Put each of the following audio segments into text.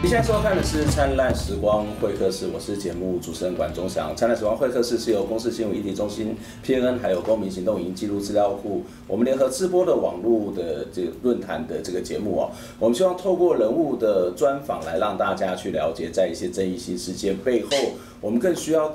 你现在收看的是《灿烂时光会客室》，我是节目主持人管中祥。《灿烂时光会客室》是由公司新闻议题中心、PNN 还有公民行动营记录资料库我们联合直播的网络的这个论坛的这个节目哦。我们希望透过人物的专访来让大家去了解，在一些争议性事件背后，我们更需要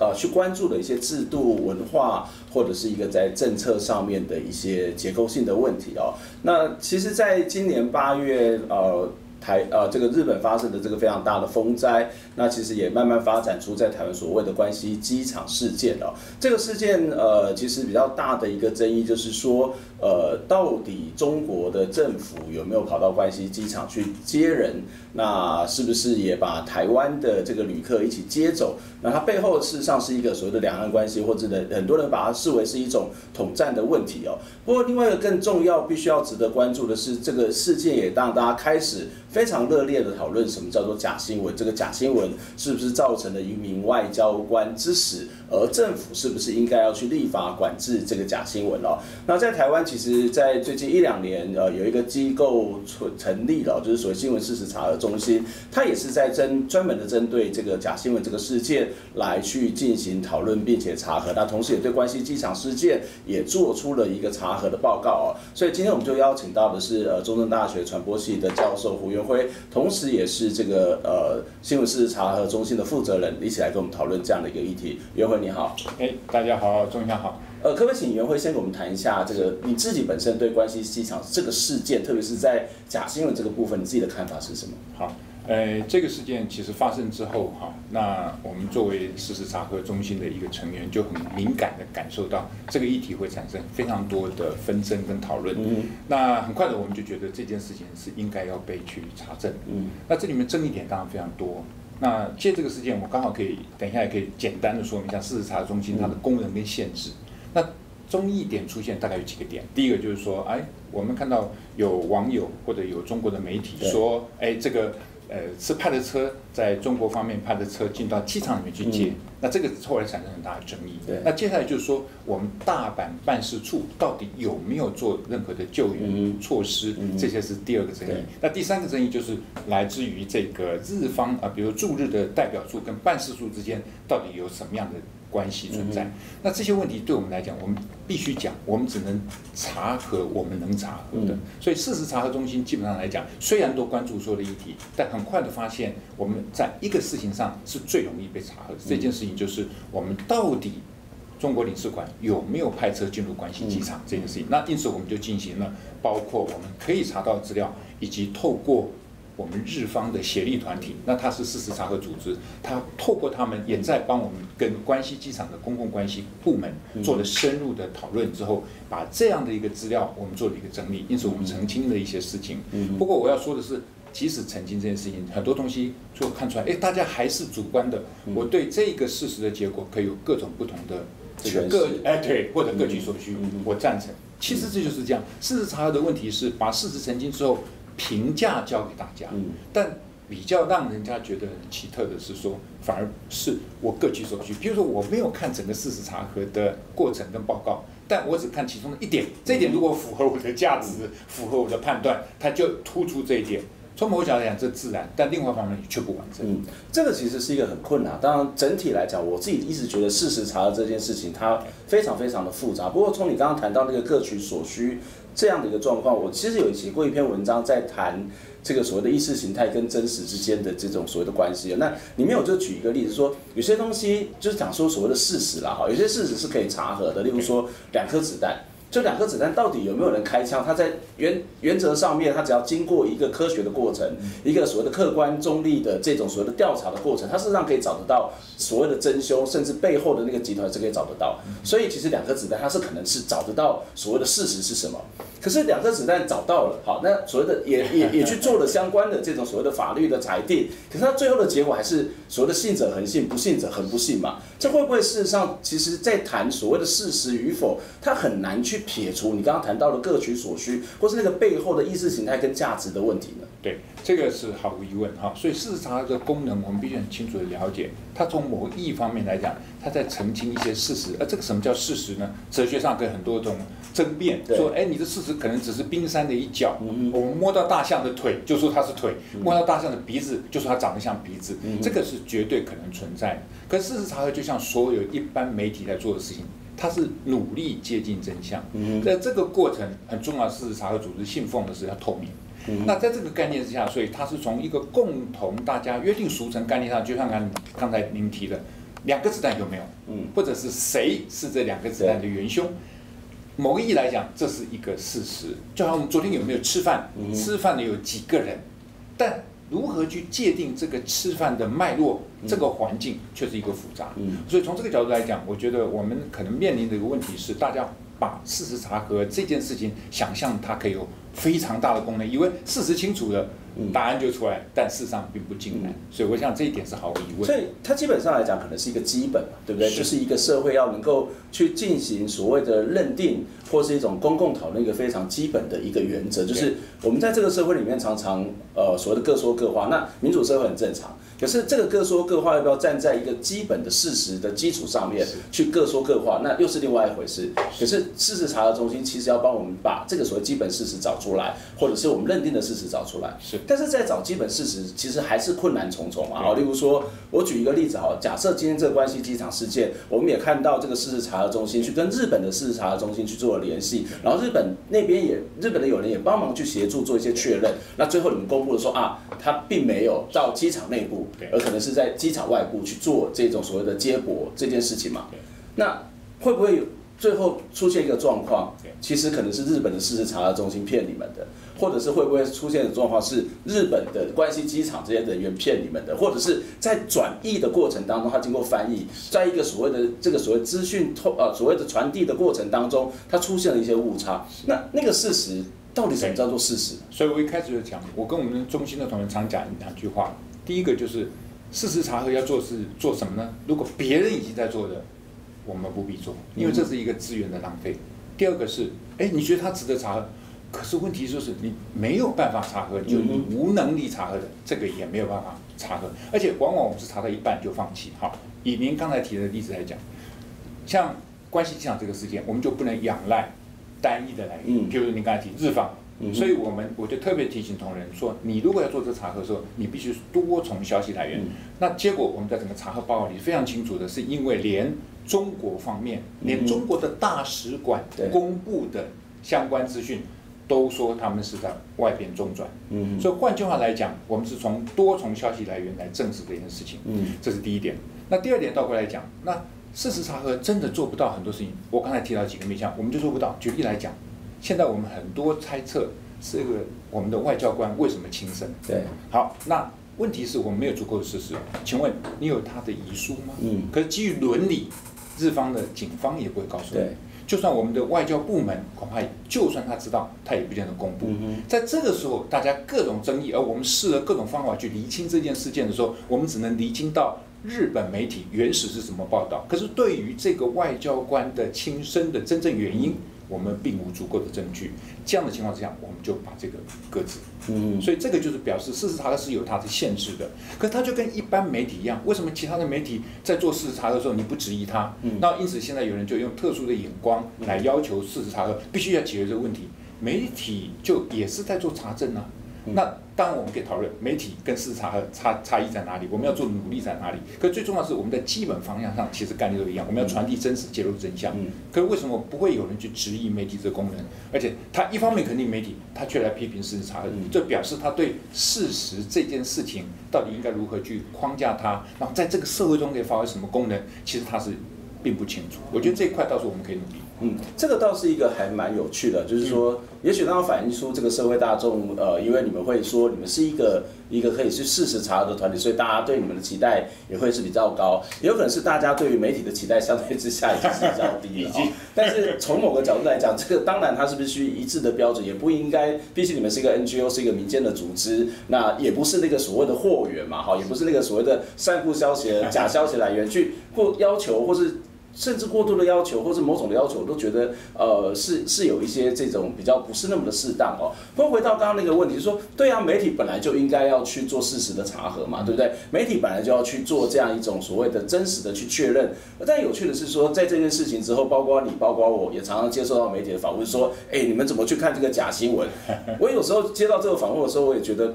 呃去关注的一些制度、文化，或者是一个在政策上面的一些结构性的问题哦。那其实，在今年八月呃。台呃，这个日本发生的这个非常大的风灾，那其实也慢慢发展出在台湾所谓的关西机场事件了。这个事件呃，其实比较大的一个争议就是说，呃，到底中国的政府有没有跑到关西机场去接人？那是不是也把台湾的这个旅客一起接走？那它背后事实上是一个所谓的两岸关系，或者的很多人把它视为是一种统战的问题哦。不过另外一个更重要、必须要值得关注的是，这个事件也让大家开始非常热烈的讨论什么叫做假新闻。这个假新闻是不是造成了一名外交官之死？而政府是不是应该要去立法管制这个假新闻哦？那在台湾，其实，在最近一两年，呃，有一个机构成成立了，就是所谓新闻事实查核中心，它也是在针专门的针对这个假新闻这个事件来去进行讨论，并且查核。那同时也对关西机场事件也做出了一个查核的报告哦。所以今天我们就邀请到的是呃中正大学传播系的教授胡元辉，同时也是这个呃新闻事实查核中心的负责人，一起来跟我们讨论这样的一个议题。元辉。你好，哎，大家好，中祥好。呃，可不可以请袁辉先跟我们谈一下这个你自己本身对关西机场这个事件，特别是在假新闻这个部分，你自己的看法是什么？好，呃，这个事件其实发生之后，哈，那我们作为事实查核中心的一个成员，就很敏感的感受到这个议题会产生非常多的纷争跟讨论。嗯，那很快的，我们就觉得这件事情是应该要被去查证。嗯，那这里面争议点当然非常多。那借这个事件，我刚好可以等一下也可以简单的说明一下事实查核中心它的功能跟限制。那争议点出现大概有几个点，第一个就是说，哎，我们看到有网友或者有中国的媒体说，哎，这个。呃，是派的车在中国方面派的车进到机场里面去接，嗯、那这个后来产生很大的争议。对，那接下来就是说，我们大阪办事处到底有没有做任何的救援措施？嗯、这些是第二个争议。那第三个争议就是来自于这个日方啊，比如驻日的代表处跟办事处之间到底有什么样的？关系存在，那这些问题对我们来讲，我们必须讲，我们只能查核我们能查核的。所以事实查核中心基本上来讲，虽然都关注所有的议题，但很快的发现，我们在一个事情上是最容易被查核的。这件事情就是我们到底中国领事馆有没有派车进入关西机场这件事情。那因此我们就进行了，包括我们可以查到资料，以及透过。我们日方的协力团体，那它是事实查核组织，它透过他们也在帮我们跟关西机场的公共关系部门做了深入的讨论之后，把这样的一个资料我们做了一个整理，因此我们澄清了一些事情。不过我要说的是，即使澄清这件事情，很多东西就看出来，哎，大家还是主观的。我对这个事实的结果可以有各种不同的这个各哎对，或者各取所需，我赞成。其实这就是这样，事实查核的问题是把事实澄清之后。评价交给大家，但比较让人家觉得很奇特的是说，反而是我各取所需。比如说，我没有看整个事实查核的过程跟报告，但我只看其中的一点，这一点如果符合我的价值，符合我的判断，它就突出这一点。从某角度来讲，这自然，但另外一方面却不完整。嗯，这个其实是一个很困难。当然，整体来讲，我自己一直觉得事实查核这件事情，它非常非常的复杂。不过，从你刚刚谈到那个各取所需。这样的一个状况，我其实有写过一篇文章，在谈这个所谓的意识形态跟真实之间的这种所谓的关系。那里面我就举一个例子说，有些东西就是讲说所谓的事实啦，哈，有些事实是可以查核的，例如说两颗子弹。这两颗子弹到底有没有人开枪？它在原原则上面，它只要经过一个科学的过程，一个所谓的客观中立的这种所谓的调查的过程，它事实上可以找得到所谓的真凶，甚至背后的那个集团是可以找得到。所以其实两颗子弹它是可能是找得到所谓的事实是什么。可是两颗子弹找到了，好，那所谓的也也 也去做了相关的这种所谓的法律的裁定。可是它最后的结果还是所谓的信者恒信，不信者恒不信嘛？这会不会事实上，其实在谈所谓的事实与否，它很难去。撇除你刚刚谈到的各取所需，或是那个背后的意识形态跟价值的问题呢？对，这个是毫无疑问哈。所以事实查核的功能，我们必须很清楚的了解。它从某个意义方面来讲，它在澄清一些事实。而这个什么叫事实呢？哲学上跟很多种争辩，说，哎，你的事实可能只是冰山的一角。嗯、我们摸到大象的腿，就说它是腿；嗯、摸到大象的鼻子，就说它长得像鼻子。嗯、这个是绝对可能存在的。可事实查核就像所有一般媒体在做的事情，它是努力接近真相。嗯，在这个过程很重要，事实查核组织信奉的是要透明。嗯、那在这个概念之下，所以它是从一个共同大家约定俗成概念上，就像刚刚才您提的，两个子弹有没有？嗯，或者是谁是这两个子弹的元凶？某个意义来讲，这是一个事实。就像我们昨天有没有吃饭？嗯、吃饭的有几个人？但如何去界定这个吃饭的脉络？嗯、这个环境却是一个复杂。嗯，所以从这个角度来讲，我觉得我们可能面临的一个问题是，大家把事实查核这件事情想象它可以有非常大的功能，以为事实清楚了。答案就出来，但事实上并不尽然，所以我想这一点是毫无疑问。所以它基本上来讲，可能是一个基本嘛，对不对？是就是一个社会要能够去进行所谓的认定，或是一种公共讨论一个非常基本的一个原则，就是我们在这个社会里面常常呃所谓的各说各话，那民主社会很正常。可是这个各说各话要不要站在一个基本的事实的基础上面去各说各话，那又是另外一回事。可是事实查核中心其实要帮我们把这个所谓基本事实找出来，或者是我们认定的事实找出来。是。但是在找基本事实，其实还是困难重重啊。好，例如说，我举一个例子哈，假设今天这个关西机场事件，我们也看到这个事实查核中心去跟日本的事实查核中心去做了联系，然后日本那边也日本的友人也帮忙去协助做一些确认。那最后你们公布的说啊，他并没有到机场内部。而可能是在机场外部去做这种所谓的接驳这件事情嘛？那会不会有最后出现一个状况？其实可能是日本的事实查核中心骗你们的，或者是会不会出现的状况是日本的关西机场这些人员骗你们的，或者是在转译的过程当中，它经过翻译，在一个所谓的这个所谓资讯透呃所谓的传递的过程当中，它出现了一些误差。那那个事实到底什么叫做事实？所以我一开始就讲，我跟我们中心的同仁常讲两句话。第一个就是事实查核要做是做什么呢？如果别人已经在做的，我们不必做，因为这是一个资源的浪费。第二个是，哎，你觉得它值得查核，可是问题就是你没有办法查核，就你无能力查核的，这个也没有办法查核。而且往往我们是查到一半就放弃。好，以您刚才提的例子来讲，像关系机场这个事件，我们就不能仰赖单一的来源，譬如您刚才提日方。所以，我们我就特别提醒同仁说，你如果要做这个查核的时候，你必须多重消息来源。那结果，我们在整个查核报告里非常清楚的是，因为连中国方面，连中国的大使馆公布的相关资讯，都说他们是在外边中转。嗯，所以换句话来讲，我们是从多重消息来源来证实这件事情。嗯，这是第一点。那第二点倒过来讲，那事实查核真的做不到很多事情。我刚才提到几个面向，我们就做不到。举例来讲。现在我们很多猜测，这个我们的外交官为什么轻生？对，好，那问题是我们没有足够的事实。请问你有他的遗书吗？嗯。可是基于伦理，日方的警方也不会告诉你。对。就算我们的外交部门恐怕，就算他知道，他也不见得公布。嗯。在这个时候，大家各种争议，而我们试了各种方法去厘清这件事件的时候，我们只能厘清到日本媒体原始是怎么报道。可是对于这个外交官的轻生的真正原因，嗯我们并无足够的证据，这样的情况之下，我们就把这个搁置。嗯，所以这个就是表示事实查核是有它的限制的。可是它就跟一般媒体一样，为什么其他的媒体在做事实查核的时候你不质疑它？嗯，那因此现在有人就用特殊的眼光来要求事实查核必须要解决这个问题，媒体就也是在做查证啊。那当然，我们可以讨论媒体跟事实查核差差异在哪里，我们要做的努力在哪里。可最重要的是，我们在基本方向上其实概念都一样，我们要传递真实、揭露真相。可是为什么不会有人去质疑媒体这个功能？而且他一方面肯定媒体，他却来批评事实查核，这表示他对事实这件事情到底应该如何去框架它，然后在这个社会中可以发挥什么功能？其实他是并不清楚。我觉得这一块到时候我们可以努力。嗯，这个倒是一个还蛮有趣的，就是说，也许它反映出这个社会大众，呃，因为你们会说你们是一个一个可以去事实查核的团体，所以大家对你们的期待也会是比较高。也有可能是大家对于媒体的期待相对之下已经是比较低了。但是从某个角度来讲，这个当然它是必须一致的标准，也不应该，毕竟你们是一个 NGO，是一个民间的组织，那也不是那个所谓的货源嘛，哈，也不是那个所谓的散布消息、假消息来源去或要求或是。甚至过度的要求，或是某种的要求，我都觉得呃是是有一些这种比较不是那么的适当哦。不过回到刚刚那个问题，就说对啊，媒体本来就应该要去做事实的查核嘛，对不对？媒体本来就要去做这样一种所谓的真实的去确认。但有趣的是说，在这件事情之后，包括你，包括我也常常接受到媒体的访问，说，哎，你们怎么去看这个假新闻？我有时候接到这个访问的时候，我也觉得。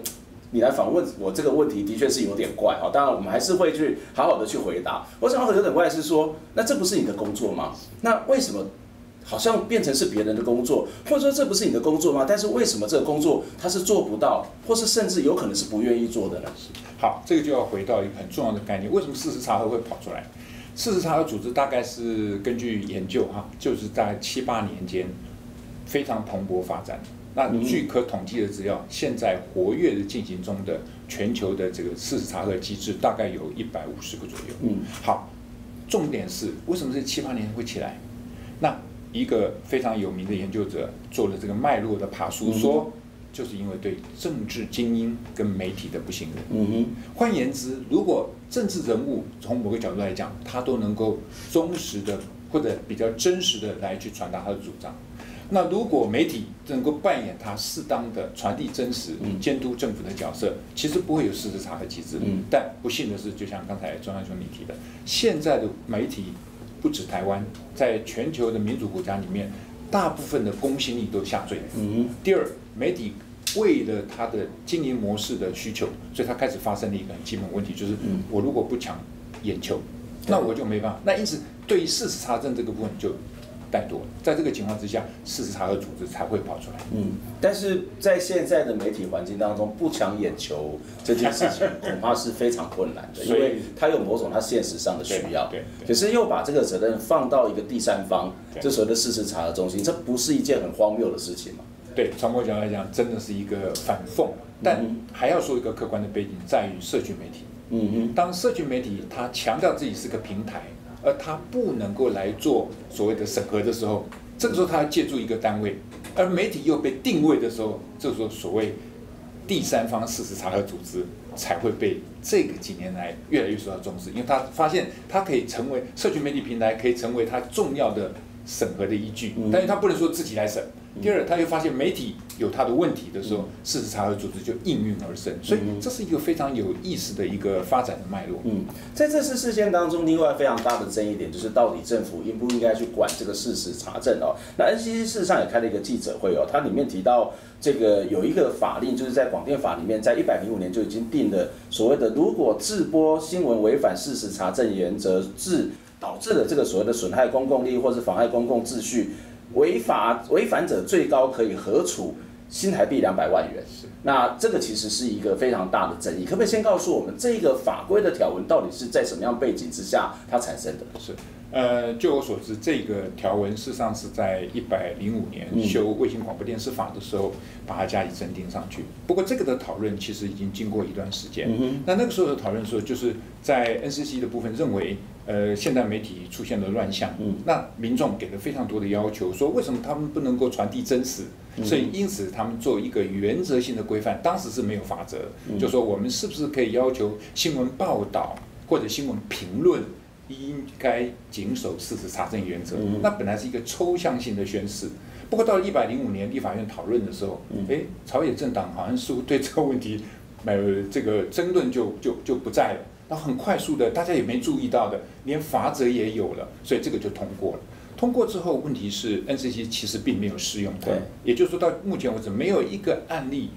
你来访问我这个问题的确是有点怪哈，当然我们还是会去好好的去回答。我想有点怪是说，那这不是你的工作吗？那为什么好像变成是别人的工作？或者说这不是你的工作吗？但是为什么这个工作他是做不到，或是甚至有可能是不愿意做的呢？好，这个就要回到一个很重要的概念，为什么事实查核会跑出来？事实查核组织大概是根据研究哈，就是在七八年间非常蓬勃发展。那据可统计的资料，现在活跃的进行中的全球的这个事实查核机制，大概有一百五十个左右。嗯，好，重点是为什么这七八年会起来？那一个非常有名的研究者做了这个脉络的爬梳，说就是因为对政治精英跟媒体的不信任。嗯哼，换言之，如果政治人物从某个角度来讲，他都能够忠实的或者比较真实的来去传达他的主张。那如果媒体能够扮演它适当的传递真实、监督政府的角色，其实不会有事实查核机制。但不幸的是，就像刚才钟阳兄你提的，现在的媒体不止台湾，在全球的民主国家里面，大部分的公信力都下坠。第二，媒体为了它的经营模式的需求，所以它开始发生了一个很基本问题，就是我如果不抢眼球，那我就没办法。那因此，对于事实查证这个部分就。太多，在这个情况之下，事实查核组织才会跑出来。嗯，但是在现在的媒体环境当中，不抢眼球这件事情 恐怕是非常困难的，因为它有某种它现实上的需要。对，可是又把这个责任放到一个第三方，这所谓的事实查核中心，这不是一件很荒谬的事情吗？对，从我角度来讲，真的是一个反讽。但还要说一个客观的背景，在于社群媒体。嗯哼，当社群媒体它强调自己是个平台。而他不能够来做所谓的审核的时候，这个时候他要借助一个单位，而媒体又被定位的时候，这个时候所谓第三方事实查核组织才会被这个几年来越来越受到重视，因为他发现他可以成为社群媒体平台，可以成为他重要的审核的依据，但是他不能说自己来审。第二，他又发现媒体有他的问题的时候，事实查核组织就应运而生，所以这是一个非常有意思的一个发展的脉络。嗯，在这次事件当中，另外非常大的争议点就是到底政府应不应该去管这个事实查证哦？那 NCC 事实上也开了一个记者会哦，它里面提到这个有一个法令，就是在广电法里面，在一百零五年就已经定了所谓的，如果制播新闻违反事实查证原则，致导致了这个所谓的损害公共利益或是妨害公共秩序。违法违反者最高可以核处新台币两百万元。是，那这个其实是一个非常大的争议。可不可以先告诉我们，这个法规的条文到底是在什么样背景之下它产生的？是，呃，据我所知，这个条文事实上是在一百零五年修卫星广播电视法的时候把它加以增订上去。不过这个的讨论其实已经经过一段时间。嗯哼。那那个时候的讨论说，就是在 NCC 的部分认为。呃，现代媒体出现了乱象，嗯，那民众给了非常多的要求，说为什么他们不能够传递真实？所以因此他们做一个原则性的规范，当时是没有法则，就说我们是不是可以要求新闻报道或者新闻评论应该谨守事实查证原则？那本来是一个抽象性的宣誓，不过到了一百零五年立法院讨论的时候，哎，朝野政党好像似乎对这个问题，呃，这个争论就就就不在了。那很快速的，大家也没注意到的，连法则也有了，所以这个就通过了。通过之后，问题是 NCC 其实并没有适用它，对，也就是说到目前为止，没有一个案例，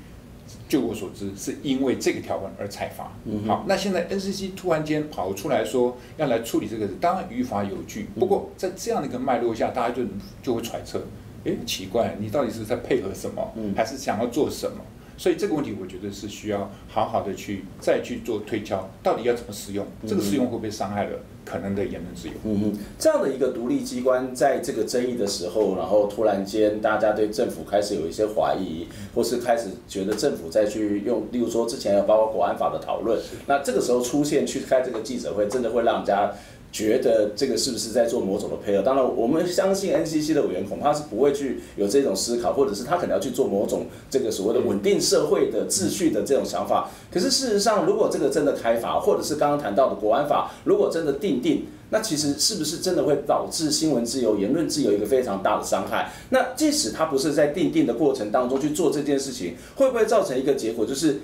就我所知，是因为这个条文而裁罚。嗯、好，那现在 NCC 突然间跑出来说要来处理这个，当然于法有据。不过在这样的一个脉络下，大家就就会揣测，诶，奇怪，你到底是在配合什么，还是想要做什么？所以这个问题，我觉得是需要好好的去再去做推敲，到底要怎么使用？这个使用会不会伤害了可能的言论自由？嗯嗯，这样的一个独立机关，在这个争议的时候，然后突然间大家对政府开始有一些怀疑，或是开始觉得政府再去用，例如说之前有包括国安法的讨论，那这个时候出现去开这个记者会，真的会让人家。觉得这个是不是在做某种的配合？当然，我们相信 NCC 的委员恐怕是不会去有这种思考，或者是他可能要去做某种这个所谓的稳定社会的秩序的这种想法。可是事实上，如果这个真的开法，或者是刚刚谈到的国安法，如果真的定定，那其实是不是真的会导致新闻自由、言论自由一个非常大的伤害？那即使他不是在定定的过程当中去做这件事情，会不会造成一个结果，就是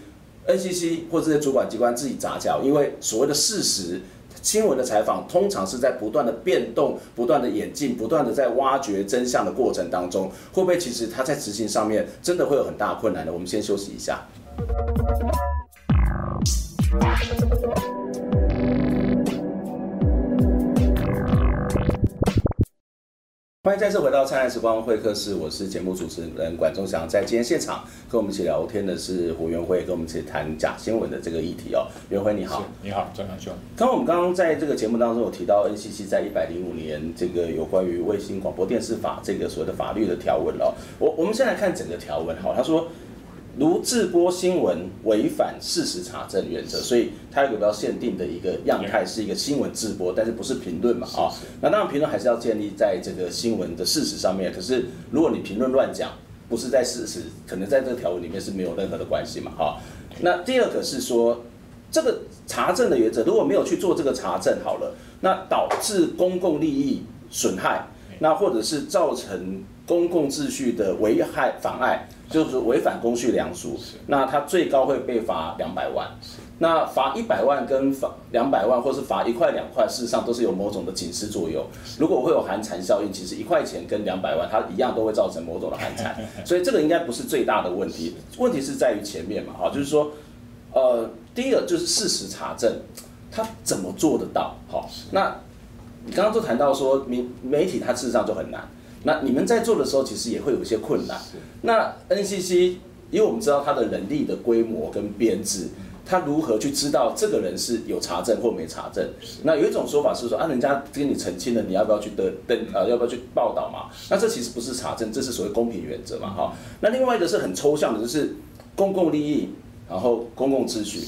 NCC 或这些主管机关自己杂交？因为所谓的事实新闻的采访，通常是在不断的变动、不断的演进、不断的在挖掘真相的过程当中，会不会其实他在执行上面真的会有很大困难呢？我们先休息一下。欢迎再次回到灿烂时光会客室，我是节目主持人管仲祥。在今天现场跟我们一起聊天的是胡元辉，跟我们一起谈假新闻的这个议题哦。元辉你好，你好，张强兄。刚刚我们刚刚在这个节目当中有提到 NCC 在一百零五年这个有关于卫星广播电视法这个所谓的法律的条文哦。我我们先来看整个条文哈，他说。如自播新闻违反事实查证原则，所以它有个比较限定的一个样态，是一个新闻自播，但是不是评论嘛？啊，那当然评论还是要建立在这个新闻的事实上面。可是如果你评论乱讲，不是在事实，可能在这个条文里面是没有任何的关系嘛？哈，那第二个是说，这个查证的原则如果没有去做这个查证，好了，那导致公共利益损害，那或者是造成公共秩序的危害妨碍。就是违反公序良俗，那他最高会被罚两百万。那罚一百万跟罚两百万，或是罚一块两块，事实上都是有某种的警示作用。如果会有寒蝉效应，其实一块钱跟两百万，它一样都会造成某种的寒蝉。所以这个应该不是最大的问题，问题是在于前面嘛，哈，就是说，呃，第一个就是事实查证，他怎么做得到？好，那你刚刚就谈到说，媒媒体它事实上就很难。那你们在做的时候，其实也会有一些困难。那 NCC，因为我们知道他的人力的规模跟编制，他如何去知道这个人是有查证或没查证？那有一种说法是说啊，人家跟你澄清了，你要不要去登登啊，要不要去报道嘛？那这其实不是查证，这是所谓公平原则嘛，哈。那另外一个是很抽象的，就是公共利益，然后公共秩序，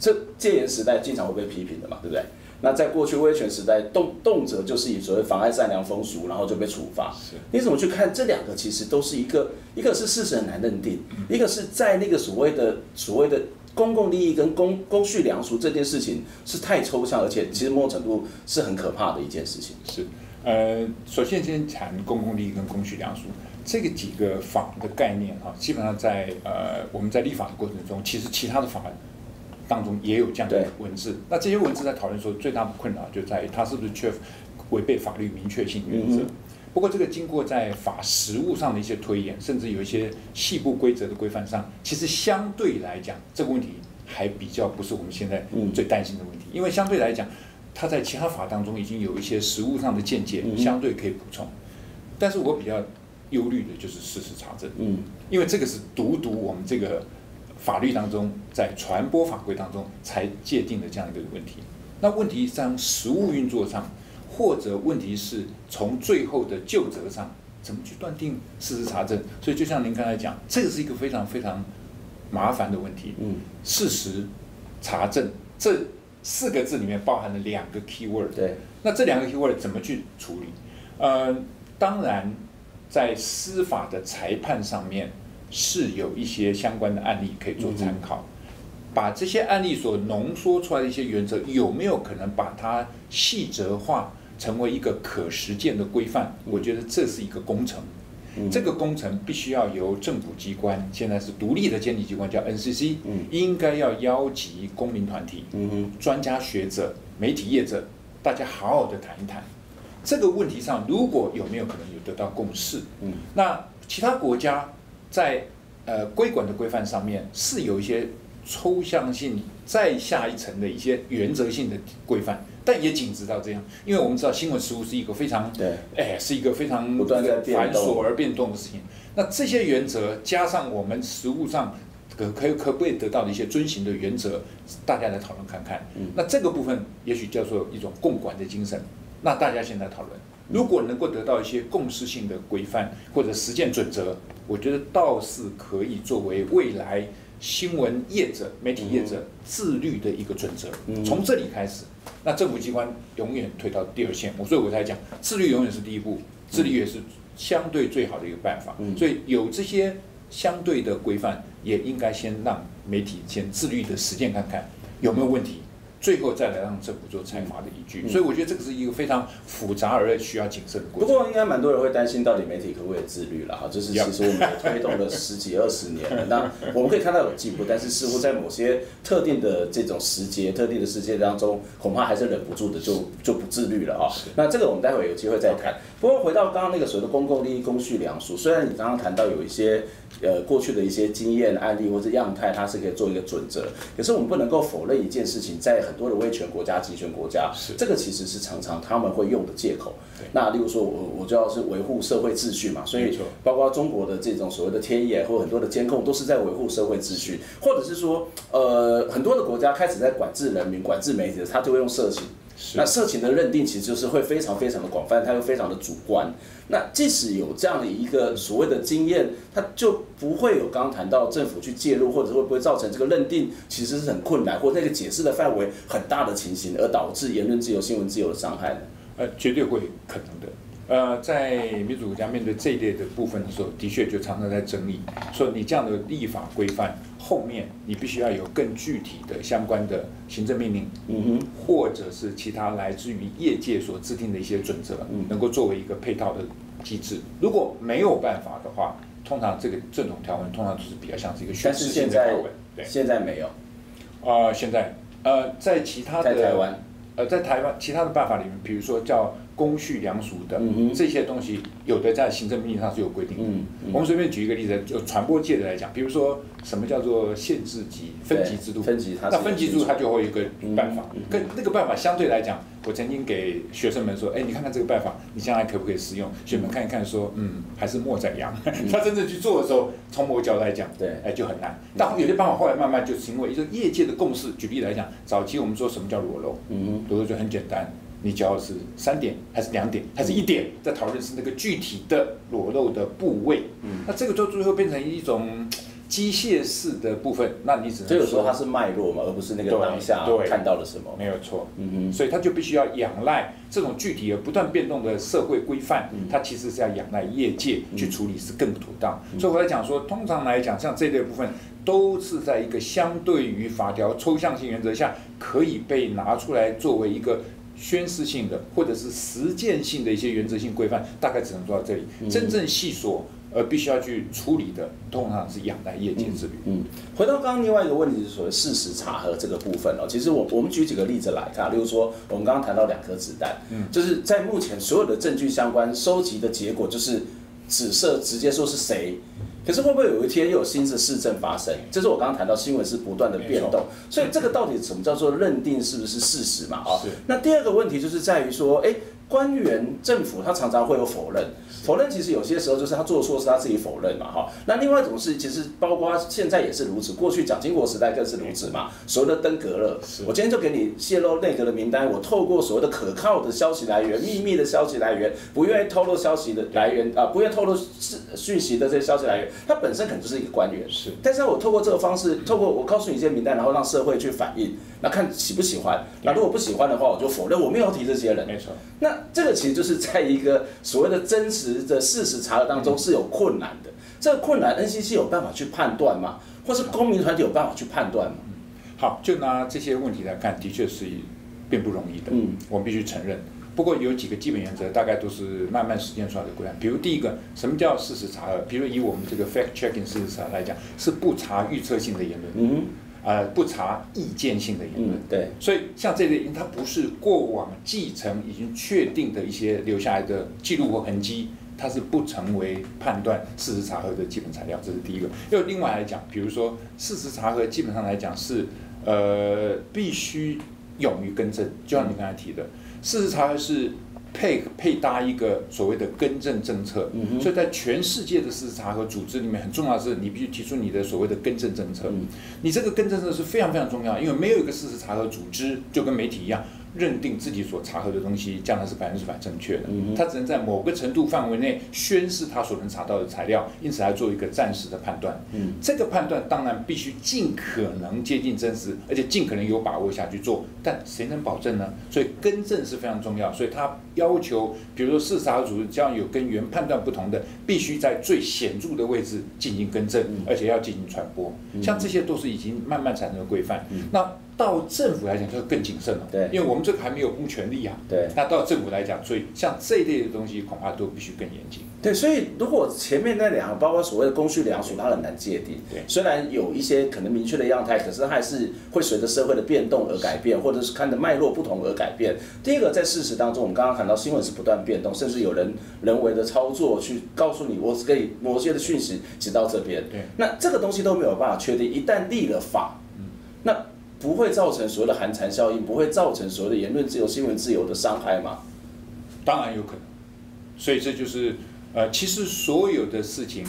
这戒严时代经常会被批评的嘛，对不对？那在过去威权时代，动动辄就是以所谓妨碍善良风俗，然后就被处罚。你怎么去看这两个？其实都是一个，一个是事实很难认定，一个是在那个所谓的所谓的公共利益跟公公序良俗这件事情是太抽象，而且其实某种程度是很可怕的一件事情。是，呃，首先先谈公共利益跟公序良俗这个几个法的概念哈，基本上在呃我们在立法的过程中，其实其他的法案。当中也有这样的文字，那这些文字在讨论说最大的困扰就在于它是不是缺违背法律明确性原则。不过这个经过在法实务上的一些推演，甚至有一些细部规则的规范上，其实相对来讲这个问题还比较不是我们现在最担心的问题，因为相对来讲，它在其他法当中已经有一些实务上的见解，相对可以补充。但是我比较忧虑的就是事实查证，嗯，因为这个是独独我们这个。法律当中，在传播法规当中才界定的这样一个问题。那问题在实务运作上，或者问题是从最后的就责上，怎么去断定事实查证？所以就像您刚才讲，这个是一个非常非常麻烦的问题。嗯，事实查证这四个字里面包含了两个 key word。对，那这两个 key word 怎么去处理？呃，当然在司法的裁判上面。是有一些相关的案例可以做参考，把这些案例所浓缩出来的一些原则，有没有可能把它细则化，成为一个可实践的规范？我觉得这是一个工程，这个工程必须要由政府机关，现在是独立的监理机关叫 NCC，应该要邀集公民团体、专家学者、媒体业者，大家好好的谈一谈。这个问题上，如果有没有可能有得到共识？那其他国家。在呃规管的规范上面是有一些抽象性再下一层的一些原则性的规范，但也仅止到这样，因为我们知道新闻实务是一个非常对，哎，是一个非常繁琐而变动的事情。那这些原则加上我们实务上可可可不可以得到的一些遵循的原则，大家来讨论看看。那这个部分也许叫做一种共管的精神。那大家现在讨论。如果能够得到一些共识性的规范或者实践准则，我觉得倒是可以作为未来新闻业者、媒体业者自律的一个准则。从这里开始，那政府机关永远退到第二线。我所以我才讲，自律永远是第一步，自律也是相对最好的一个办法。所以有这些相对的规范，也应该先让媒体先自律的实践看看有没有问题。最后再来让政府做裁罚的依据。所以我觉得这个是一个非常复杂而需要谨慎的过程。不过应该蛮多人会担心，到底媒体可不可以自律了哈？就是其实我们也推动了十几二十年了，那我们可以看到有进步，但是似乎在某些特定的这种时节、特定的世界当中，恐怕还是忍不住的就就不自律了啊。那这个我们待会有机会再谈。不过回到刚刚那个所谓的公共利益公序良俗，虽然你刚刚谈到有一些呃过去的一些经验案例或者样态，它是可以做一个准则，可是我们不能够否认一件事情，在很多的威权国家、集权国家，是这个其实是常常他们会用的借口。那例如说我我就要是维护社会秩序嘛，所以包括中国的这种所谓的天眼或很多的监控，都是在维护社会秩序，或者是说呃很多的国家开始在管制人民、管制媒体，他就会用色情。那色情的认定其实就是会非常非常的广泛，它又非常的主观。那即使有这样的一个所谓的经验，它就不会有刚刚谈到政府去介入，或者会不会造成这个认定其实是很困难，或那个解释的范围很大的情形，而导致言论自由、新闻自由的伤害呢？呃，绝对会可能的。呃，在民主国家面对这一类的部分的时候，的确就常常在争议，说你这样的立法规范后面，你必须要有更具体的相关的行政命令，嗯哼，或者是其他来自于业界所制定的一些准则，嗯，能够作为一个配套的机制。如果没有办法的话，通常这个这种条文通常就是比较像是一个宣示性的条文。对，现在没有。啊、呃，现在呃，在其他的台湾，呃，在台湾其他的办法里面，比如说叫。公序良俗的这些东西，有的在行政命令上是有规定的。我们随便举一个例子，就传播界的来讲，比如说什么叫做限制级、分级制度？分级，那分级制度它就会有一个办法，跟那个办法相对来讲，我曾经给学生们说，哎，你看看这个办法，你将来可不可以适用？学生们看一看，说，嗯，还是莫宰羊。他真正去做的时候，从某个角度来讲，对，哎，就很难。但有些办法后来慢慢就是因为一个业界的共识。举例来讲，早期我们说什么叫裸露？嗯，裸露就很简单。你只要是三点还是两点还是一点，在讨论是那个具体的裸露的部位，嗯，那这个就最后变成一种 机械式的部分，那你只能说说它是脉络嘛，而不是那个当下看到了什么，没有错，嗯嗯，所以它就必须要仰赖这种具体而不断变动的社会规范，它其实是要仰赖业界去处理是更妥当。所以我在讲说，通常来讲，像这类部分都是在一个相对于法条抽象性原则下，可以被拿出来作为一个。宣示性的或者是实践性的一些原则性规范，大概只能做到这里。嗯、真正细说，而，必须要去处理的，通常是仰赖业界自律。嗯，回到刚刚另外一个问题，是所谓事实查核这个部分哦。其实我我们举几个例子来看，例如说，我们刚刚谈到两颗子弹，嗯，就是在目前所有的证据相关收集的结果，就是指涉直接说是谁。可是会不会有一天又有新的事证发生？这是我刚刚谈到新闻是不断的变动，所以这个到底什么叫做认定是不是事实嘛？啊，那第二个问题就是在于说，哎。官员、政府，他常常会有否认，否认其实有些时候就是他做错事，他自己否认嘛，哈。那另外一种是，其实包括现在也是如此，过去蒋经国时代更是如此嘛。所谓的登革热，我今天就给你泄露内阁的名单，我透过所谓的可靠的消息来源、秘密的消息来源、不愿意透露消息的来源啊，不愿意透露讯讯息的这些消息来源，他本身可能就是一个官员，是。但是我透过这个方式，透过我告诉你一些名单，然后让社会去反应，那看喜不喜欢。那如果不喜欢的话，我就否认，我没有提这些人。没错。那这个其实就是在一个所谓的真实的事实查核当中是有困难的。这个困难，NCC 有办法去判断吗？或是公民团体有办法去判断吗？好，就拿这些问题来看，的确是并不容易的。嗯，我们必须承认。不过有几个基本原则，大概都是慢慢实践出来的规范。比如第一个，什么叫事实查核？比如以我们这个 fact checking 事实查来讲，是不查预测性的言论。嗯。呃，不查意见性的言论，嗯，对，所以像这类，它不是过往继承已经确定的一些留下来的记录或痕迹，它是不成为判断事实查核的基本材料，这是第一个。又另外来讲，比如说事实查核，基本上来讲是，呃，必须勇于更正，就像你刚才提的，事实查核是。配配搭一个所谓的更正政策，嗯、所以在全世界的事实查核组织里面，很重要的是你必须提出你的所谓的更正政策。嗯、你这个更正政策是非常非常重要，因为没有一个事实查核组织就跟媒体一样。认定自己所查核的东西将来是百分之百正确的，他只能在某个程度范围内宣示他所能查到的材料，因此来做一个暂时的判断。嗯，这个判断当然必须尽可能接近真实，而且尽可能有把握下去做，但谁能保证呢？所以更正是非常重要，所以他要求，比如说视察组织将有跟原判断不同的，必须在最显著的位置进行更正，而且要进行传播，像这些都是已经慢慢产生的规范。那到政府来讲就更谨慎了，对，因为我们这个还没有公权力啊，对。那到政府来讲，所以像这一类的东西，恐怕都必须更严谨。对，所以如果前面那两个，包括所谓的公序良俗，它很难界定。对，虽然有一些可能明确的样态，可是它还是会随着社会的变动而改变，或者是看的脉络不同而改变。第一个，在事实当中，我们刚刚谈到新闻是不断变动，甚至有人人为的操作去告诉你，我是可以某些的讯息只到这边。对，那这个东西都没有办法确定。一旦立了法，嗯，那不会造成所谓的寒蝉效应，不会造成所谓的言论自由、新闻自由的伤害吗？当然有可能。所以这就是。呃，其实所有的事情，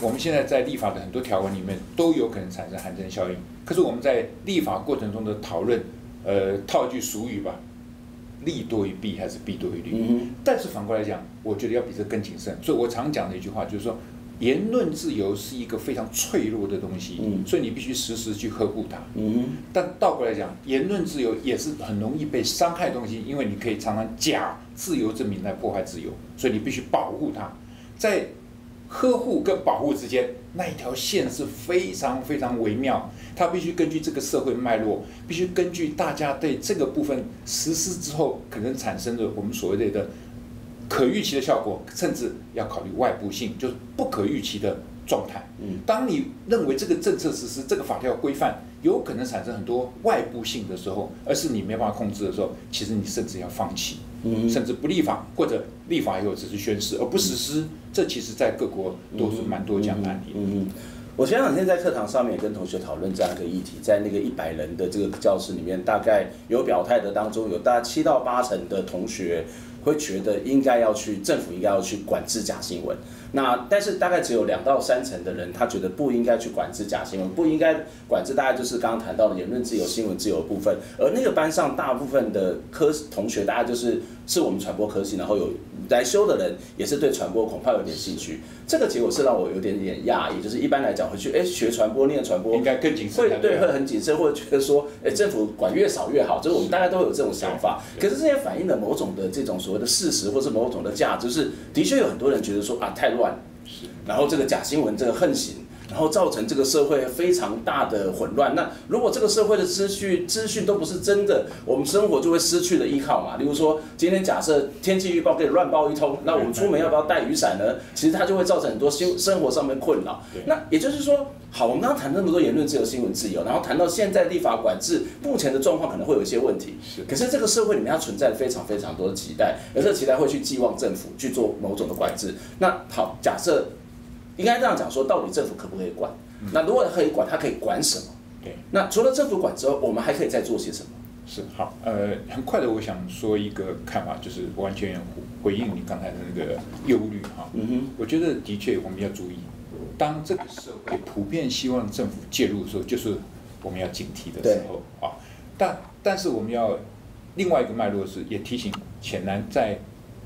我们现在在立法的很多条文里面都有可能产生寒蝉效应。可是我们在立法过程中的讨论，呃，套一句俗语吧，利多于弊还是弊多于利？嗯。但是反过来讲，我觉得要比这更谨慎。所以我常讲的一句话就是说，言论自由是一个非常脆弱的东西，嗯，所以你必须时时去呵护它。嗯。但倒过来讲，言论自由也是很容易被伤害的东西，因为你可以常常假自由之名来破坏自由，所以你必须保护它。在呵护跟保护之间，那一条线是非常非常微妙。它必须根据这个社会脉络，必须根据大家对这个部分实施之后可能产生的我们所谓的可预期的效果，甚至要考虑外部性，就是不可预期的状态。嗯，当你认为这个政策实施、这个法条规范有可能产生很多外部性的时候，而是你没办法控制的时候，其实你甚至要放弃。嗯甚至不立法，或者立法以后只是宣示而不实施，这其实在各国都是蛮多这样的案例。嗯，嗯，我前两天在课堂上面也跟同学讨论这样一个议题，在那个一百人的这个教室里面，大概有表态的当中，有大概七到八成的同学会觉得应该要去政府应该要去管制假新闻。那但是大概只有两到三成的人，他觉得不应该去管制假新闻，不应该管制，大概就是刚刚谈到的言论自由、新闻自由部分。而那个班上大部分的科同学，大家就是是我们传播科系，然后有来修的人，也是对传播恐怕有点兴趣。这个结果是让我有点点讶异，就是一般来讲会去，哎，学传播、念传播应该更谨慎，会对会很谨慎，或者觉得说，哎，政府管越少越好，就是我们大家都有这种想法。可是这也反映了某种的这种所谓的事实，或是某种的价值，就是的确有很多人觉得说啊，太乱。是，然后这个假新闻这个横行，然后造成这个社会非常大的混乱。那如果这个社会的资讯资讯都不是真的，我们生活就会失去了依靠嘛。例如说，今天假设天气预报给你乱报一通，那我们出门要不要带雨伞呢？其实它就会造成很多生生活上面困扰。那也就是说，好，我们刚刚谈那么多言论自由、新闻自由，然后谈到现在立法管制，目前的状况可能会有一些问题。是，可是这个社会里面它存在非常非常多的期待，而这期待会去寄望政府去做某种的管制。那好，假设。应该这样讲说，到底政府可不可以管？那如果可以管，它可以管什么？对。那除了政府管之后，我们还可以再做些什么？是好，呃，很快的，我想说一个看法，就是完全回应你刚才的那个忧虑哈。嗯哼。我觉得的确我们要注意，当这个社会普遍希望政府介入的时候，就是我们要警惕的时候啊。但但是我们要另外一个脉络是，也提醒浅蓝在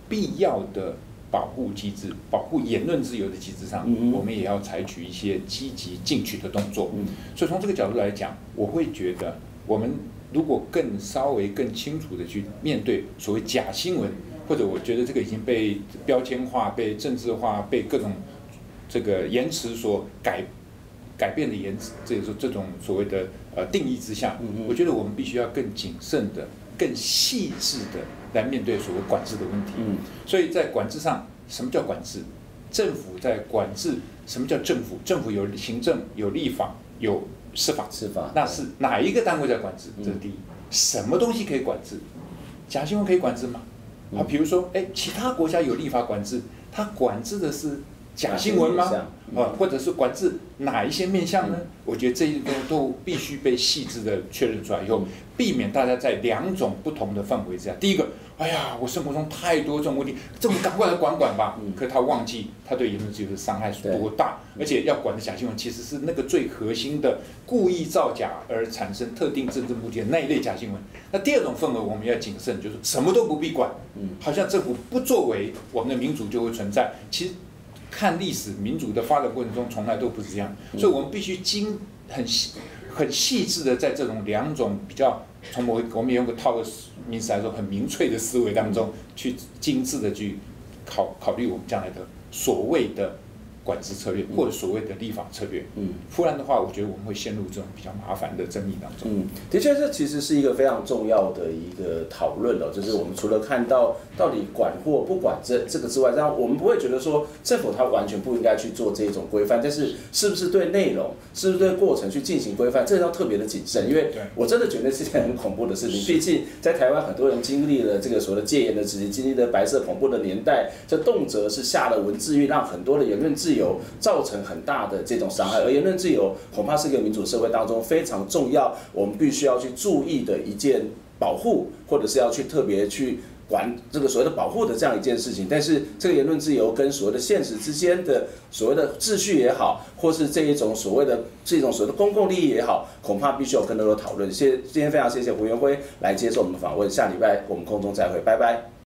必要的。保护机制，保护言论自由的机制上，嗯、我们也要采取一些积极进取的动作。嗯、所以从这个角度来讲，我会觉得，我们如果更稍微更清楚的去面对所谓假新闻，或者我觉得这个已经被标签化、被政治化、被各种这个言辞所改改变的言辞，这个说这种所谓的呃定义之下，嗯、我觉得我们必须要更谨慎的、更细致的。来面对所谓管制的问题，嗯，所以在管制上，什么叫管制？政府在管制，什么叫政府？政府有行政、有立法、有司法，司法，那是哪一个单位在管制？这是第一。什么东西可以管制？假新闻可以管制吗？啊，比如说，哎，其他国家有立法管制，它管制的是假新闻吗？啊，或者是管制哪一些面向呢？我觉得这些都都必须被细致的确认出来以后。避免大家在两种不同的氛围之下。第一个，哎呀，我生活中太多这种问题，政府赶快来管管吧。嗯。可是他忘记，他对言论自由的伤害是多大，而且要管的假新闻其实是那个最核心的故意造假而产生特定政治目的的那一类假新闻。那第二种氛围我们要谨慎，就是什么都不必管。嗯。好像政府不作为，我们的民主就会存在。其实看历史，民主的发展过程中从来都不是这样。所以我们必须精很细很细致的在这种两种比较。从我我们用个套个名词来说，很明确的思维当中，去精致的去考考虑我们将来的所谓的管制策略，或者所谓的立法策略。嗯，不然的话，我觉得我们会陷入这种比较麻烦的争议当中。嗯，的确，这其实是一个非常重要的一个讨论哦。就是我们除了看到到底管或不管这这个之外，让我们不会觉得说政府它完全不应该去做这种规范，但是是不是对内容，是不是对过程去进行规范，这要特别的谨慎。因为我真的觉得是件很恐怖的事情。毕竟在台湾，很多人经历了这个所谓的戒严的时期，经历了白色恐怖的年代，这动辄是下了文字狱，让很多的言论自由造成很大的这种伤害。而言论自由恐怕是一个民主社会当中非常重要，我们必须要去注意的一件保护，或者是要去特别去管这个所谓的保护的这样一件事情。但是这个言论自由跟所谓的现实之间的所谓的秩序也好，或是这一种所谓的这种所谓的公共利益也好，恐怕必须有更多的讨论。谢今天非常谢谢胡元辉来接受我们的访问，下礼拜我们空中再会，拜拜。